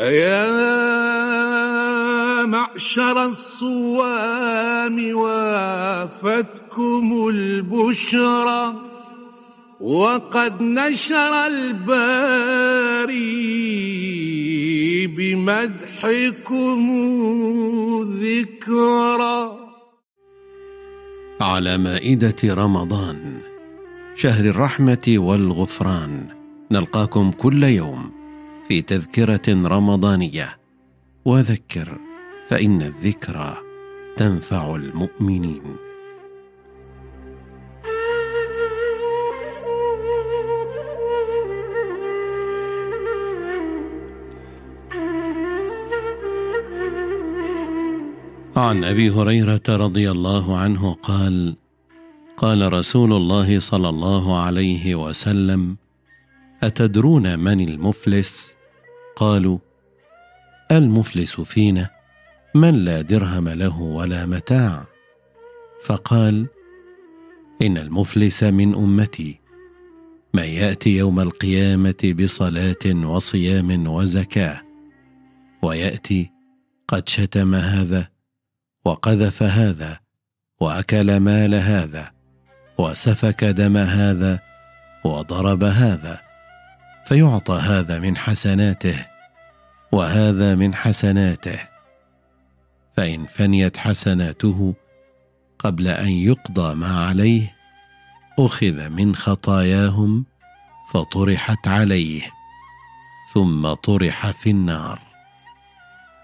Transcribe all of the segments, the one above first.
أيا معشر الصوام وافتكم البشرى وقد نشر الباري بمدحكم ذكرى. على مائدة رمضان شهر الرحمة والغفران. نلقاكم كل يوم في تذكرة رمضانية. وذكر فإن الذكرى تنفع المؤمنين. عن أبي هريرة رضي الله عنه قال قال رسول الله صلى الله عليه وسلم أتدرون من المفلس؟ قالوا المفلس فينا من لا درهم له ولا متاع. فقال إن المفلس من أمتي. من يأتي يوم القيامة بصلاة وصيام وزكاة ويأتي قد شتم هذا وقذف هذا وأكل مال هذا وسفك دم هذا وضرب هذا فيعطى هذا من حسناته. وهذا من حسناته. فإن فنيت حسناته قبل أن يقضى ما عليه أخذ من خطاياهم فطرحت عليه ثم طرح في النار.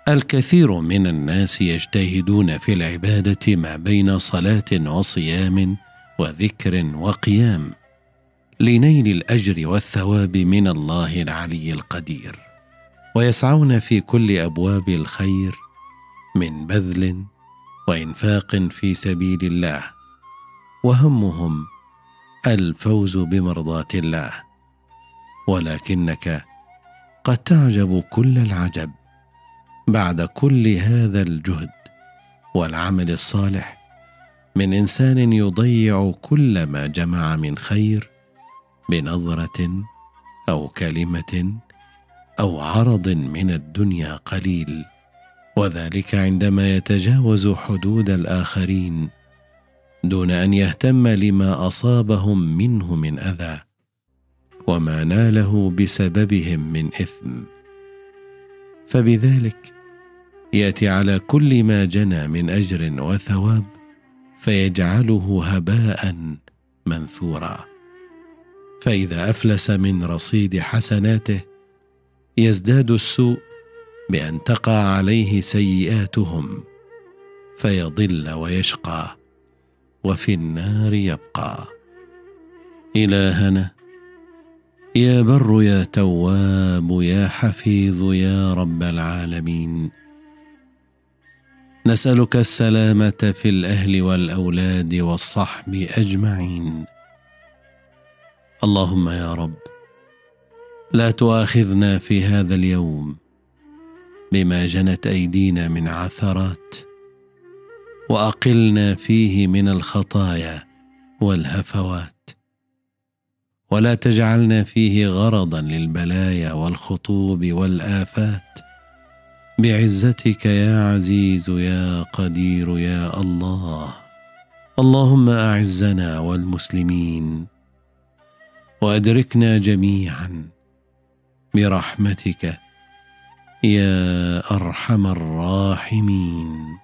الكثير من الناس يجتهدون في العبادة ما بين صلاة وصيام وذكر وقيام لنيل الأجر والثواب من الله العلي القدير. ويسعون في كل أبواب الخير من بذل وإنفاق في سبيل الله وهمهم الفوز بمرضاة الله. ولكنك قد تعجب كل العجب بعد كل هذا الجهد والعمل الصالح من إنسان يضيع كل ما جمع من خير بنظرة أو كلمة أو عرض من الدنيا قليل وذلك عندما يتجاوز حدود الآخرين دون أن يهتم لما أصابهم منه من أذى وما ناله بسببهم من إثم. فبذلك يأتي على كل ما جنى من أجر وثواب فيجعله هباء منثورا. فإذا أفلس من رصيد حسناته يزداد السوء بأن تقع عليه سيئاتهم فيضل ويشقى وفي النار يبقى. إلهنا يا بر يا تواب يا حفيظ يا رب العالمين. نسألك السلامة في الأهل والأولاد والصحب أجمعين. اللهم يا رب لا تؤاخذنا في هذا اليوم بما جنت أيدينا من عثرات وأقلنا فيه من الخطايا والهفوات ولا تجعلنا فيه غرضا للبلايا والخطوب والآفات بعزتك يا عزيز يا قدير يا الله. اللهم أعزنا والمسلمين وأدركنا جميعا برحمتك يا أرحم الراحمين.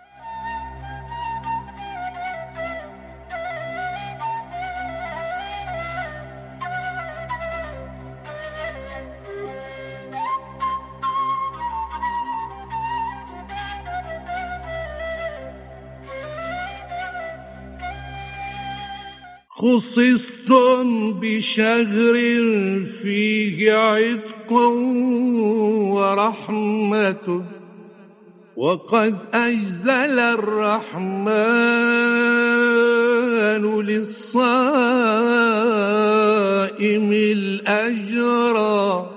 خصصتم بشهر فيه عتق ورحمة وقد أجزل الرحمن للصائم الأجرى.